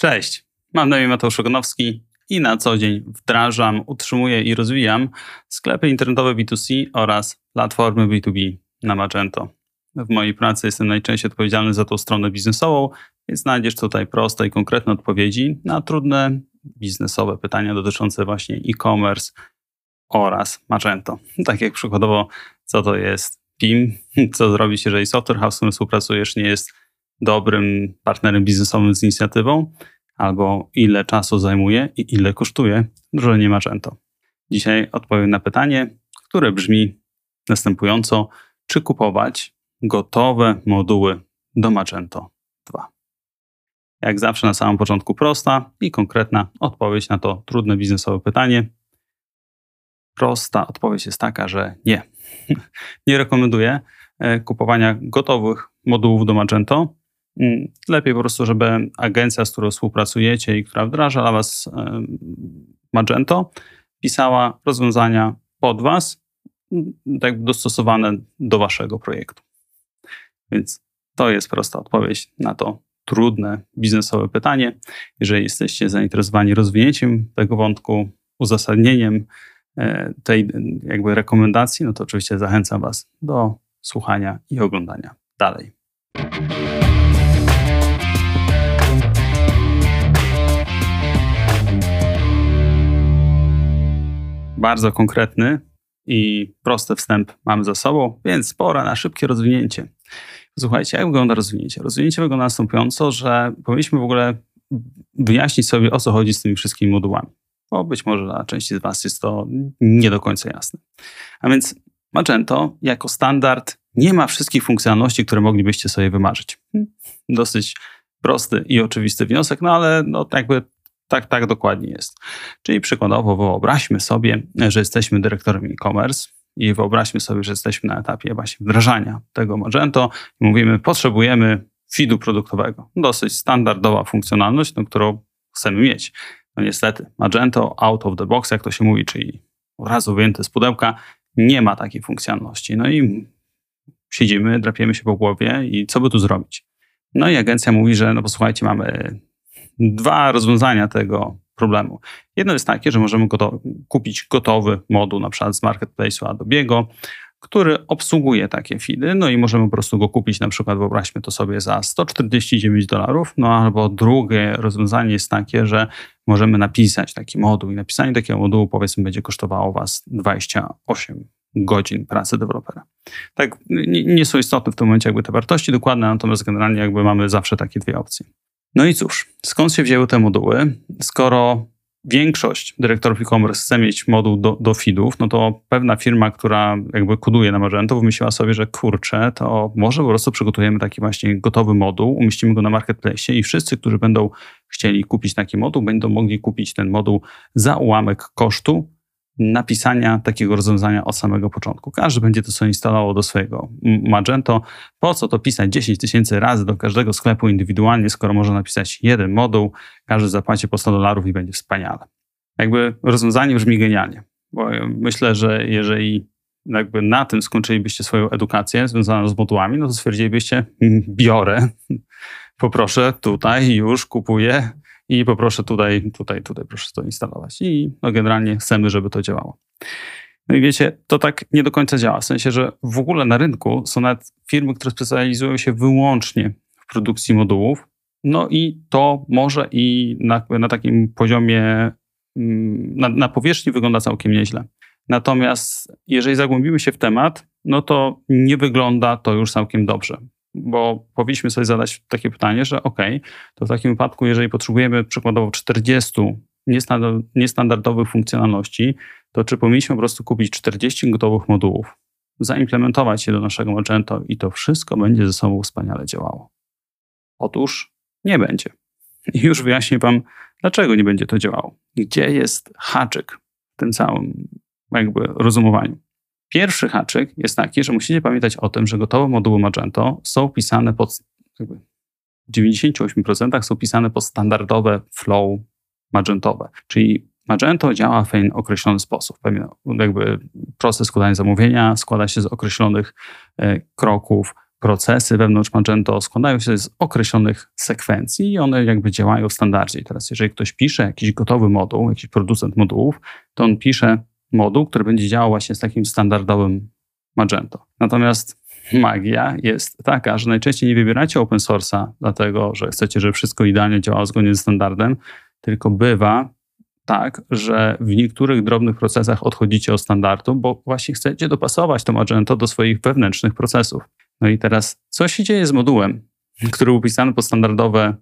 Cześć, mam na imię Mateusz Ogonowski i na co dzień wdrażam, utrzymuję i rozwijam sklepy internetowe B2C oraz platformy B2B na Magento. W mojej pracy jestem najczęściej odpowiedzialny za tą stronę biznesową, więc znajdziesz tutaj proste i konkretne odpowiedzi na trudne biznesowe pytania dotyczące właśnie e-commerce oraz Magento. Tak jak przykładowo, co to jest PIM, co zrobić, jeżeli software house, z którym współpracujesz, nie jest dobrym partnerem biznesowym z inicjatywą, albo ile czasu zajmuje i ile kosztuje wdrożenie Magento. Dzisiaj odpowiem na pytanie, które brzmi następująco: czy kupować gotowe moduły do Magento 2? Jak zawsze na samym początku prosta i konkretna odpowiedź na to trudne biznesowe pytanie. Prosta odpowiedź jest taka, że nie. nie rekomenduję e, kupowania gotowych modułów do Magento, lepiej po prostu, żeby agencja, z którą współpracujecie i która wdraża dla Was Magento, pisała rozwiązania pod Was, mm, tak dostosowane do Waszego projektu. Więc to jest prosta odpowiedź na to trudne biznesowe pytanie. Jeżeli jesteście zainteresowani rozwinięciem tego wątku, uzasadnieniem e, tej jakby rekomendacji, no to oczywiście zachęcam Was do słuchania i oglądania dalej. Bardzo konkretny i prosty wstęp mamy za sobą, więc pora na szybkie rozwinięcie. Słuchajcie, jak wygląda rozwinięcie? Rozwinięcie wygląda następująco, że powinniśmy w ogóle wyjaśnić sobie, o co chodzi z tymi wszystkimi modułami. Bo być może dla części z Was jest to nie do końca jasne. A więc Magento jako standard nie ma wszystkich funkcjonalności, które moglibyście sobie wymarzyć. Hmm, dosyć prosty i oczywisty wniosek, no ale no, jakby tak, tak dokładnie jest. Czyli przykładowo wyobraźmy sobie, że jesteśmy dyrektorem e-commerce i wyobraźmy sobie, że jesteśmy na etapie właśnie wdrażania tego Magento i mówimy, potrzebujemy feedu produktowego. Dosyć standardowa funkcjonalność, no, którą chcemy mieć. No niestety, Magento out of the box, jak to się mówi, czyli od razu wyjęte z pudełka, nie ma takiej funkcjonalności. No i siedzimy, drapiemy się po głowie i co by tu zrobić? No i agencja mówi, że no posłuchajcie, mamy dwa rozwiązania tego problemu. Jedno jest takie, że możemy goto kupić gotowy moduł, na przykład z marketplace'u Adobe'ego, który obsługuje takie feedy, no i możemy po prostu go kupić, na przykład wyobraźmy to sobie za 149 dolarów, no albo drugie rozwiązanie jest takie, że możemy napisać taki moduł i napisanie takiego modułu powiedzmy będzie kosztowało Was 28 godzin pracy dewelopera. Tak, nie, nie są istotne w tym momencie jakby te wartości dokładne, natomiast generalnie jakby mamy zawsze takie dwie opcje. No i cóż, skąd się wzięły te moduły? Skoro większość dyrektorów e-commerce chce mieć moduł do, do feedów, no to pewna firma, która jakby koduje na Magento, wymyśliła sobie, że kurczę, to może po prostu przygotujemy taki właśnie gotowy moduł, umieścimy go na marketplace i wszyscy, którzy będą chcieli kupić taki moduł, będą mogli kupić ten moduł za ułamek kosztu napisania takiego rozwiązania od samego początku. Każdy będzie to sobie instalował do swojego Magento. Po co to pisać 10 tysięcy razy do każdego sklepu indywidualnie, skoro można napisać jeden moduł, każdy zapłaci po 100 dolarów i będzie wspaniale. Jakby rozwiązanie brzmi genialnie, bo myślę, że jeżeli jakby na tym skończylibyście swoją edukację związaną z modułami, no to stwierdzilibyście, mm, biorę, poproszę tutaj, już kupuję, i poproszę tutaj, tutaj, tutaj proszę to instalować. I no generalnie chcemy, żeby to działało. No i wiecie, to tak nie do końca działa. W sensie, że w ogóle na rynku są nawet firmy, które specjalizują się wyłącznie w produkcji modułów. No i to może i na, na takim poziomie, mm, na, na powierzchni wygląda całkiem nieźle. Natomiast jeżeli zagłębimy się w temat, no to nie wygląda to już całkiem dobrze bo powinniśmy sobie zadać takie pytanie, że ok, to w takim wypadku, jeżeli potrzebujemy przykładowo 40 niestandardowych funkcjonalności, to czy powinniśmy po prostu kupić 40 gotowych modułów, zaimplementować je do naszego Magento i to wszystko będzie ze sobą wspaniale działało? Otóż nie będzie. I już wyjaśnię Wam, dlaczego nie będzie to działało. Gdzie jest haczyk w tym całym jakby rozumowaniu? Pierwszy haczyk jest taki, że musicie pamiętać o tym, że gotowe moduły Magento są pisane pod, jakby w 98% są pisane pod standardowe flow magentowe, czyli Magento działa w pewien określony sposób. Pewien jakby proces składania zamówienia składa się z określonych e, kroków, procesy wewnątrz Magento składają się z określonych sekwencji i one jakby działają w standardzie. I teraz jeżeli ktoś pisze jakiś gotowy moduł, jakiś producent modułów, to on pisze moduł, który będzie działał właśnie z takim standardowym Magento. Natomiast magia jest taka, że najczęściej nie wybieracie open source'a dlatego, że chcecie, żeby wszystko idealnie działało zgodnie ze standardem, tylko bywa tak, że w niektórych drobnych procesach odchodzicie od standardu, bo właśnie chcecie dopasować to Magento do swoich wewnętrznych procesów. No i teraz, co się dzieje z modułem, który był pisany pod standardowy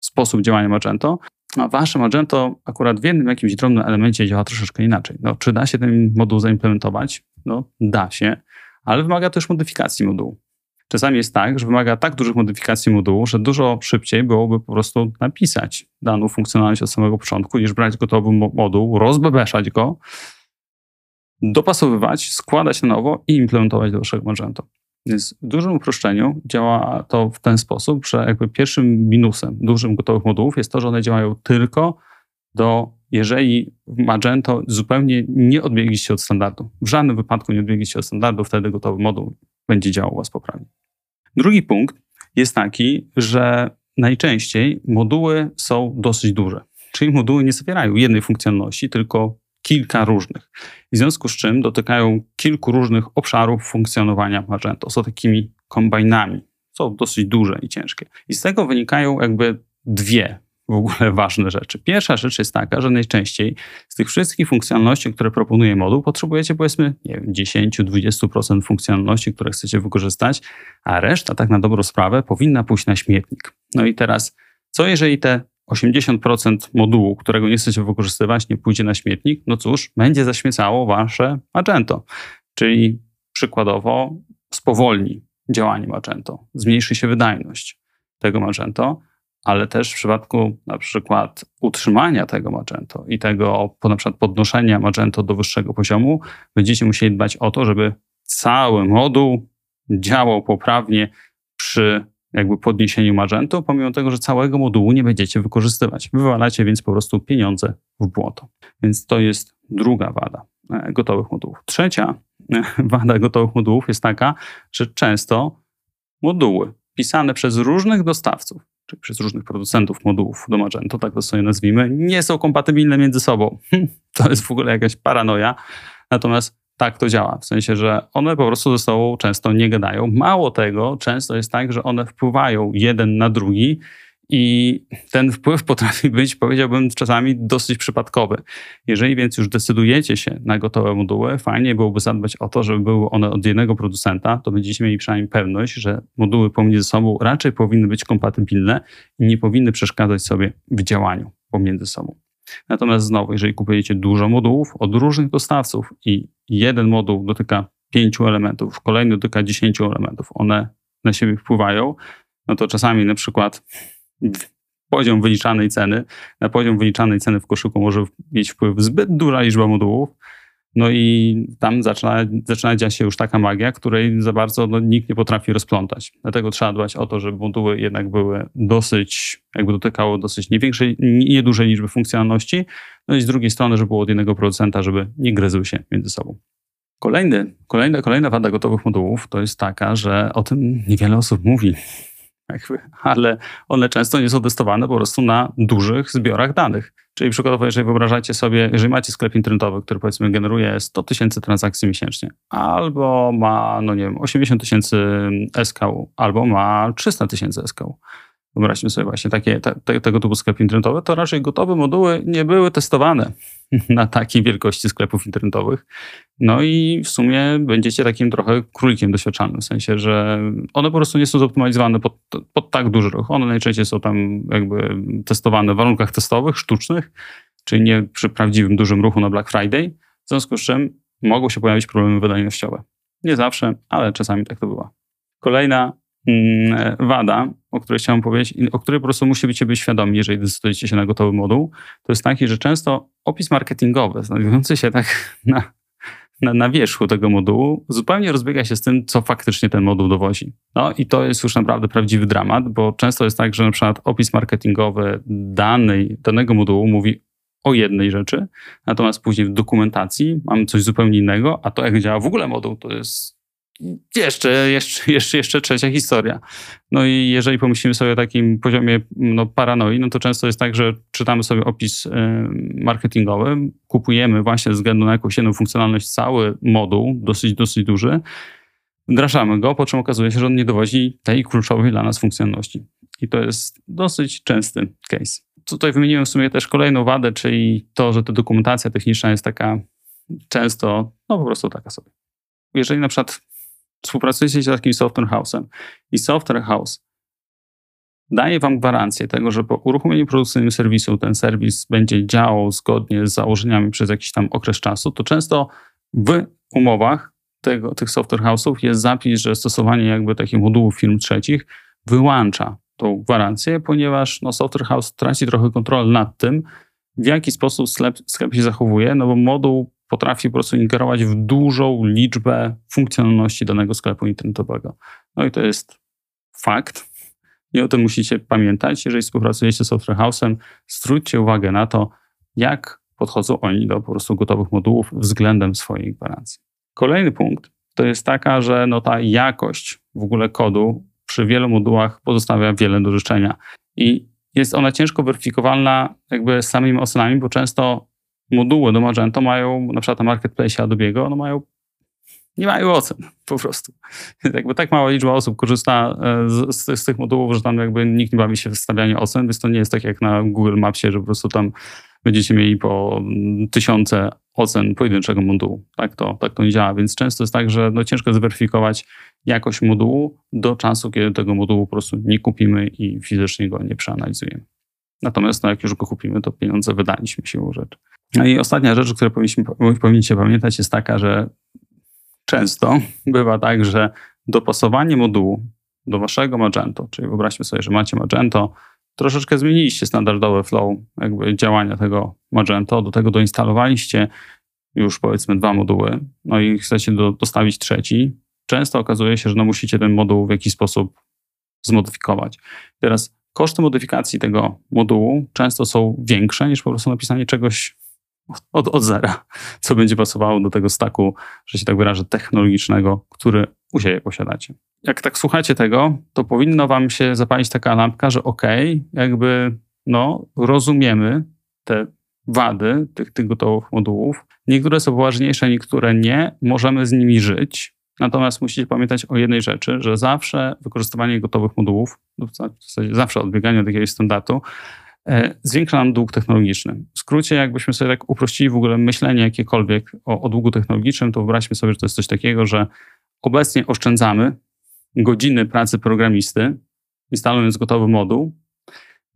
sposób działania Magento, a wasze Magento akurat w jednym jakimś drobnym elemencie działa troszeczkę inaczej. No, czy da się ten moduł zaimplementować? No, da się, ale wymaga też modyfikacji modułu. Czasami jest tak, że wymaga tak dużych modyfikacji modułu, że dużo szybciej byłoby po prostu napisać daną funkcjonalność od samego początku, niż brać gotowy moduł, rozbebeszać go, dopasowywać, składać na nowo i implementować do waszego Magento. Więc w dużym uproszczeniu działa to w ten sposób, że jakby pierwszym minusem dużym gotowych modułów jest to, że one działają tylko do, jeżeli Magento zupełnie nie odbiegliście od standardu. W żadnym wypadku nie odbiegliście od standardu, wtedy gotowy moduł będzie działał u Was poprawnie. Drugi punkt jest taki, że najczęściej moduły są dosyć duże. Czyli moduły nie zawierają jednej funkcjonalności, tylko kilka różnych. W związku z czym dotykają kilku różnych obszarów funkcjonowania Magento. Są takimi kombajnami. Są dosyć duże i ciężkie. I z tego wynikają jakby dwie w ogóle ważne rzeczy. Pierwsza rzecz jest taka, że najczęściej z tych wszystkich funkcjonalności, które proponuje moduł, potrzebujecie powiedzmy nie wiem, 10-20% funkcjonalności, które chcecie wykorzystać, a reszta tak na dobrą sprawę powinna pójść na śmietnik. No i teraz, co jeżeli te 80% modułu, którego nie chcecie wykorzystywać, nie pójdzie na śmietnik, no cóż, będzie zaśmiecało wasze Magento. Czyli przykładowo spowolni działanie Magento, zmniejszy się wydajność tego Magento, ale też w przypadku na przykład utrzymania tego Magento i tego na przykład podnoszenia Magento do wyższego poziomu, będziecie musieli dbać o to, żeby cały moduł działał poprawnie przy jakby podniesieniu Magento, pomimo tego, że całego modułu nie będziecie wykorzystywać. Wywalacie więc po prostu pieniądze w błoto. Więc to jest druga wada e, gotowych modułów. Trzecia e, wada gotowych modułów jest taka, że często moduły pisane przez różnych dostawców, czyli przez różnych producentów modułów do Magento, tak to sobie nazwijmy, nie są kompatybilne między sobą. To jest w ogóle jakaś paranoja. Natomiast tak to działa. W sensie, że one po prostu ze sobą często nie gadają. Mało tego, często jest tak, że one wpływają jeden na drugi i ten wpływ potrafi być, powiedziałbym, czasami dosyć przypadkowy. Jeżeli więc już decydujecie się na gotowe moduły, fajnie byłoby zadbać o to, żeby były one od jednego producenta, to będziecie mieli przynajmniej pewność, że moduły pomiędzy sobą raczej powinny być kompatybilne i nie powinny przeszkadzać sobie w działaniu pomiędzy sobą. Natomiast znowu, jeżeli kupujecie dużo modułów od różnych dostawców i jeden moduł dotyka pięciu elementów, kolejny dotyka dziesięciu elementów, one na siebie wpływają, no to czasami na przykład poziom wyliczanej ceny, na poziom wyliczanej ceny w koszyku może mieć wpływ zbyt duża liczba modułów, no i tam zaczyna, zaczyna dziać się już taka magia, której za bardzo no, nikt nie potrafi rozplątać. Dlatego trzeba dbać o to, żeby moduły jednak były dosyć, jakby dotykało dosyć nie większej, nie dużej liczby funkcjonalności, no i z drugiej strony, żeby było od jednego producenta, żeby nie gryzły się między sobą. Kolejny, kolejna, kolejna wada gotowych modułów to jest taka, że o tym niewiele osób mówi jakby, ale one często nie są testowane po prostu na dużych zbiorach danych. Czyli przykładowo, jeżeli wyobrażacie sobie, jeżeli macie sklep internetowy, który powiedzmy generuje 100 tysięcy transakcji miesięcznie, albo ma, no nie wiem, 80 tysięcy SKU, albo ma 300 tysięcy SKU, wyobraźmy sobie właśnie takie, te, tego typu sklep internetowy, to raczej gotowe moduły nie były testowane na takiej wielkości sklepów internetowych. No i w sumie będziecie takim trochę królikiem doświadczalnym, w sensie, że one po prostu nie są zoptymalizowane pod, pod tak duży ruch. One najczęściej są tam jakby testowane w warunkach testowych, sztucznych, czyli nie przy prawdziwym dużym ruchu na Black Friday, w związku z czym mogą się pojawić problemy wydajnościowe. Nie zawsze, ale czasami tak to bywa. Kolejna mm, wada, o której chciałem powiedzieć, o której po prostu musicie być świadomi, jeżeli decydujecie się na gotowy moduł, to jest taki, że często opis marketingowy, znajdujący się tak na na, na wierzchu tego modułu zupełnie rozbiega się z tym, co faktycznie ten moduł dowozi. No i to jest już naprawdę prawdziwy dramat, bo często jest tak, że na przykład opis marketingowy danej, danego modułu mówi o jednej rzeczy, natomiast później w dokumentacji mamy coś zupełnie innego, a to jak działa w ogóle moduł, to jest jeszcze, jeszcze, jeszcze, jeszcze trzecia historia. No i jeżeli pomyślimy sobie o takim poziomie no, paranoi, no to często jest tak, że czytamy sobie opis y, marketingowy, kupujemy właśnie ze względu na jakąś jedną funkcjonalność cały moduł, dosyć, dosyć duży, wdrażamy go, po czym okazuje się, że on nie dowozi tej kluczowej dla nas funkcjonalności. I to jest dosyć częsty case. Tutaj wymieniłem w sumie też kolejną wadę, czyli to, że ta dokumentacja techniczna jest taka często, no po prostu taka sobie. Jeżeli na przykład współpracujecie z takim software house'em. I software house daje wam gwarancję tego, że po uruchomieniu produkcyjnym serwisu ten serwis będzie działał zgodnie z założeniami przez jakiś tam okres czasu, to często w umowach tego, tych software house'ów jest zapis, że stosowanie jakby takich modułów firm trzecich wyłącza tą gwarancję, ponieważ no, software house traci trochę kontrolę nad tym, w jaki sposób sklep, sklep się zachowuje, no bo moduł potrafi po prostu ingerować w dużą liczbę funkcjonalności danego sklepu internetowego. No i to jest fakt. I o tym musicie pamiętać. Jeżeli współpracujecie z Software House'em, zwróćcie uwagę na to, jak podchodzą oni do po prostu gotowych modułów względem swojej gwarancji. Kolejny punkt to jest taka, że no ta jakość w ogóle kodu przy wielu modułach pozostawia wiele do życzenia. I jest ona ciężko weryfikowalna jakby samymi ocenami, bo często moduły do Magento mają, na przykład na marketplace Adobe'ego, no mają, nie mają ocen po prostu. Jakby tak mała liczba osób korzysta e, z, z, z, tych modułów, że tam jakby nikt nie bawi się w stawianiu ocen, więc to nie jest tak jak na Google Mapsie, że po prostu tam będziecie mieli po tysiące ocen pojedynczego modułu. Tak to, tak to nie działa, więc często jest tak, że no ciężko zweryfikować jakość modułu do czasu, kiedy tego modułu po prostu nie kupimy i fizycznie go nie przeanalizujemy. Natomiast no, jak już go kupimy, to pieniądze wydaliśmy siłą rzeczy. No i ostatnia rzecz, o której powinniśmy, powinniście pamiętać, jest taka, że często bywa tak, że dopasowanie modułu do waszego Magento, czyli wyobraźmy sobie, że macie Magento, troszeczkę zmieniliście standardowe flow jakby działania tego Magento, do tego doinstalowaliście już powiedzmy dwa moduły, no i chcecie do, dostawić trzeci, często okazuje się, że no musicie ten moduł w jakiś sposób zmodyfikować. Teraz koszty modyfikacji tego modułu często są większe niż po prostu napisanie czegoś od, od zera, co będzie pasowało do tego staku, że się tak wyrażę, technologicznego, który u siebie posiadacie. Jak tak słuchacie tego, to powinno wam się zapalić taka lampka, że okej, okay, jakby no, rozumiemy te wady tych, tych gotowych modułów. Niektóre są poważniejsze, niektóre nie. Możemy z nimi żyć. Natomiast musicie pamiętać o jednej rzeczy, że zawsze wykorzystywanie gotowych modułów, w zasadzie zawsze odbieganie od jakiegoś standardu, E, zwiększa nam dług technologiczny. W skrócie, jakbyśmy sobie tak uprościli w ogóle myślenie jakiekolwiek o, o długu technologicznym, to wyobraźmy sobie, że to jest coś takiego, że obecnie oszczędzamy godziny pracy programisty, instalując gotowy moduł,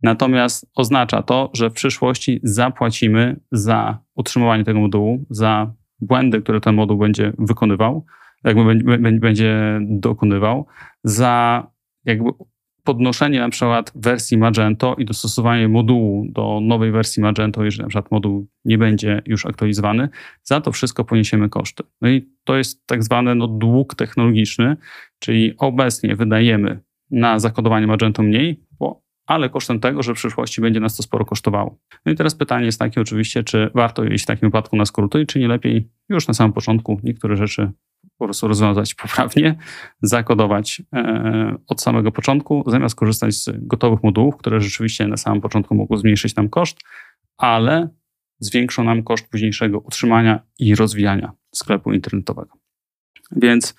natomiast oznacza to, że w przyszłości zapłacimy za utrzymywanie tego modułu, za błędy, które ten moduł będzie wykonywał, jakby będzie dokonywał, za jakby podnoszenie na przykład wersji Magento i dostosowanie modułu do nowej wersji Magento, jeżeli na przykład moduł nie będzie już aktualizowany, za to wszystko poniesiemy koszty. No i to jest tak zwany no, dług technologiczny, czyli obecnie wydajemy na zakodowanie Magento mniej, bo, ale kosztem tego, że w przyszłości będzie nas to sporo kosztowało. No i teraz pytanie jest takie oczywiście, czy warto iść w takim wypadku na skróty, czy nie lepiej już na samym początku niektóre rzeczy po prostu rozwiązać poprawnie, zakodować e, od samego początku, zamiast korzystać z gotowych modułów, które rzeczywiście na samym początku mogą zmniejszyć nam koszt, ale zwiększą nam koszt późniejszego utrzymania i rozwijania sklepu internetowego. Więc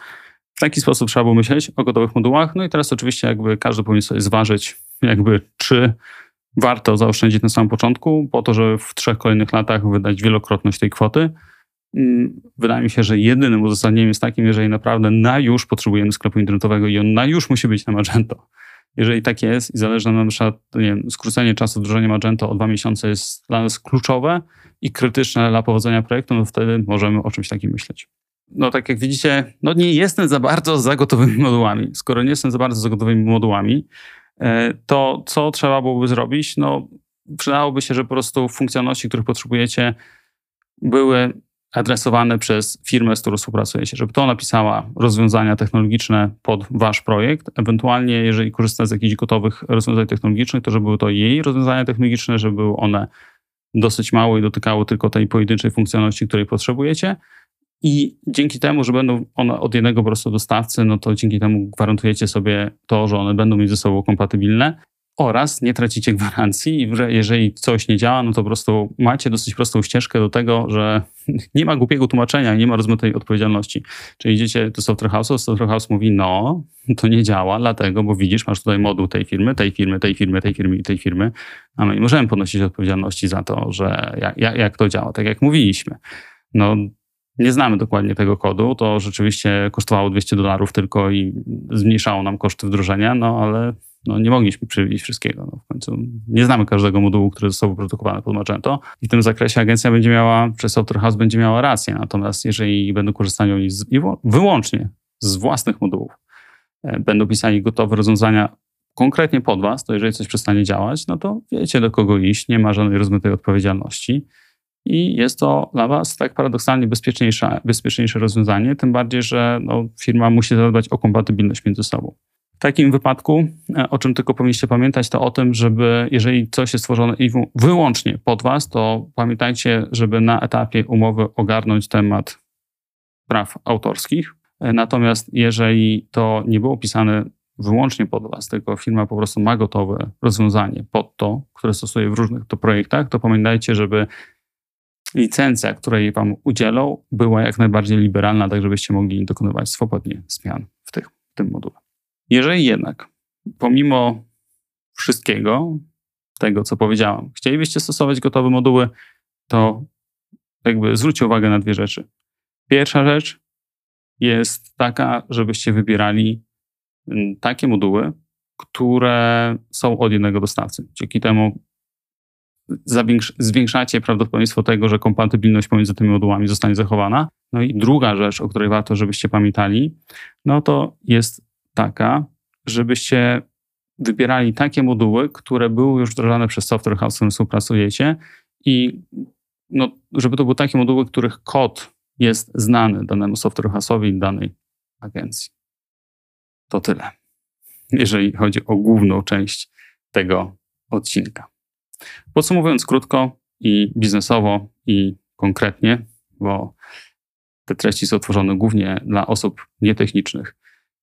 w taki sposób trzeba było myśleć o gotowych modułach. No i teraz oczywiście jakby każdy powinien sobie zważyć, jakby czy warto zaoszczędzić na samym początku, po to, żeby w trzech kolejnych latach wydać wielokrotność tej kwoty, wydaje mi się, że jedynym uzasadnieniem jest takim, jeżeli naprawdę na już potrzebujemy sklepu internetowego i on na już musi być na Magento. Jeżeli tak jest i zależy nam na przykład, nie wiem, skrócenie czasu wdrożenia Magento o dwa miesiące jest dla nas kluczowe i krytyczne dla powodzenia projektu, no wtedy możemy o czymś takim myśleć. No tak jak widzicie, no nie jestem za bardzo za gotowymi modułami. Skoro nie jestem za bardzo za gotowymi modułami, e, to co trzeba byłoby zrobić? No przydałoby się, że po prostu funkcjonalności, których potrzebujecie, były adresowane przez firmę, z którą współpracujecie, żeby to napisała rozwiązania technologiczne pod wasz projekt. Ewentualnie, jeżeli korzysta z jakichś gotowych rozwiązań technologicznych, to żeby były to jej rozwiązania technologiczne, żeby były one dosyć małe i dotykały tylko tej pojedynczej funkcjonalności, której potrzebujecie. I dzięki temu, że będą one od jednego po prostu dostawcy, no to dzięki temu gwarantujecie sobie to, że one będą mieć ze sobą kompatybilne oraz nie tracicie gwarancji i jeżeli coś nie działa, no to po prostu macie dosyć prostą ścieżkę do tego, że nie ma głupiego tłumaczenia, nie ma rozmytej odpowiedzialności. Czyli idziecie do Software House'u, Software House mówi, no, to nie działa, dlatego, bo widzisz, masz tutaj moduł tej firmy, tej firmy, tej firmy, tej firmy i tej firmy, a my nie możemy ponosić odpowiedzialności za to, że jak, jak, jak to działa, tak jak mówiliśmy. No, nie znamy dokładnie tego kodu, to rzeczywiście kosztowało 200 dolarów tylko i zmniejszało nam koszty wdrożenia, no ale no, nie mogliśmy przewidzieć wszystkiego. No, w końcu nie znamy każdego modułu, który został wyprodukowany pod Magento i w tym zakresie agencja będzie miała, przez Software House będzie miała rację. Natomiast jeżeli będą korzystali z, wyłącznie z własnych modułów, e, będą pisali gotowe rozwiązania konkretnie pod was, to jeżeli coś przestanie działać, no to wiecie do kogo iść, nie ma żadnej rozmytej odpowiedzialności. I jest to dla Was tak paradoksalnie bezpieczniejsze, bezpieczniejsze rozwiązanie, tym bardziej, że no, firma musi zadbać o kompatybilność między sobą. W takim wypadku, e, o czym tylko powinniście pamiętać, to o tym, żeby jeżeli coś jest stworzone wyłącznie pod Was, to pamiętajcie, żeby na etapie umowy ogarnąć temat praw autorskich. E, natomiast jeżeli to nie było pisane wyłącznie pod Was, tylko firma po prostu ma gotowe rozwiązanie pod to, które stosuje w różnych to projektach, to pamiętajcie, żeby licencja, której Wam udzielą, była jak najbardziej liberalna, tak żebyście mogli dokonywać swobodnie zmian w, tych, w tym module. Jeżeli jednak, pomimo wszystkiego, tego co powiedziałam, chcielibyście stosować gotowe moduły, to jakby zwróćcie uwagę na dwie rzeczy. Pierwsza rzecz jest taka, żebyście wybierali mm, takie moduły, które są od jednego dostawcy. Dzięki temu zwiększacie prawdopodobieństwo tego, że kompatybilność pomiędzy tymi modułami zostanie zachowana. No i druga rzecz, o której warto, żebyście pamiętali, no to jest taka, żebyście wybierali takie moduły, które były już wdrażane przez software house, z którym współpracujecie i no, żeby to były takie moduły, których kod jest znany danemu software house'owi danej agencji. To tyle, jeżeli chodzi o główną część tego odcinka. Podsumowując krótko i biznesowo i konkretnie, bo te treści są tworzone głównie dla osób nietechnicznych.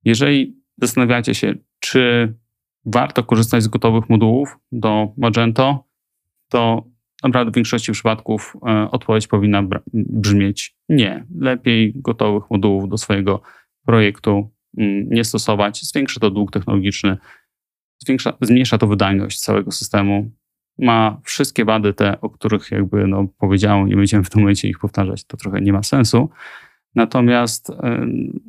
Jeżeli zastanawiacie się, czy warto korzystać z gotowych modułów do Magento, to naprawdę w większości przypadków e, odpowiedź powinna brzmieć nie. Lepiej gotowych modułów do swojego projektu mm, nie stosować. Zwiększa to dług technologiczny, zwiększa, zmniejsza to wydajność całego systemu. Ma wszystkie wady te, o których jakby no, powiedziałem, nie będziemy w tym momencie ich powtarzać, to trochę nie ma sensu. Natomiast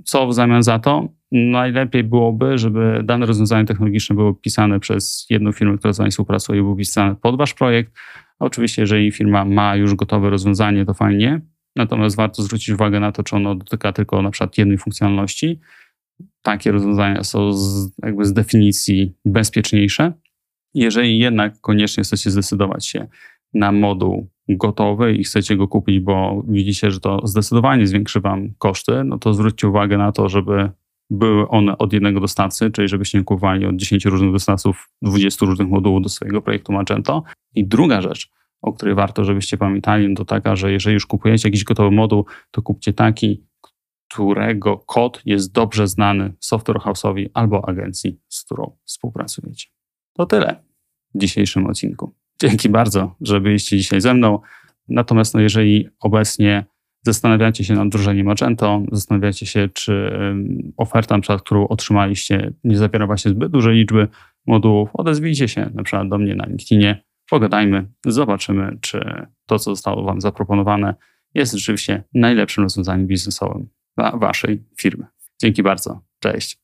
co w zamian za to? Najlepiej byłoby, żeby dane rozwiązanie technologiczne było pisane przez jedną firmę, która z Wami współpracuje, było pisane pod Wasz projekt. Oczywiście, jeżeli firma ma już gotowe rozwiązanie, to fajnie. Natomiast warto zwrócić uwagę na to, czy ono dotyka tylko na przykład jednej funkcjonalności. Takie rozwiązania są z, jakby z definicji bezpieczniejsze. Jeżeli jednak koniecznie chcecie zdecydować się na moduł gotowy i chcecie go kupić, bo widzicie, że to zdecydowanie zwiększy Wam koszty, no to zwróćcie uwagę na to, żeby były one od jednego dostawcy, czyli żebyście nie kupowali od 10 różnych dostawców 20 różnych modułów do swojego projektu Magento. I druga rzecz, o której warto, żebyście pamiętali, no to taka, że jeżeli już kupujecie jakiś gotowy moduł, to kupcie taki, którego kod jest dobrze znany software house'owi albo agencji, z którą współpracujecie. To tyle w dzisiejszym odcinku. Dzięki bardzo, że byliście dzisiaj ze mną. Natomiast no, jeżeli obecnie zastanawiacie się nad wdrożeniem Magento, zastanawiacie się, czy oferta, na przykład, którą otrzymaliście, nie zawiera właśnie zbyt dużej liczby modułów, odezwijcie się na przykład do mnie na LinkedInie, pogadajmy, zobaczymy, czy to, co zostało Wam zaproponowane, jest rzeczywiście najlepszym rozwiązaniem biznesowym dla Waszej firmy. Dzięki bardzo. Cześć.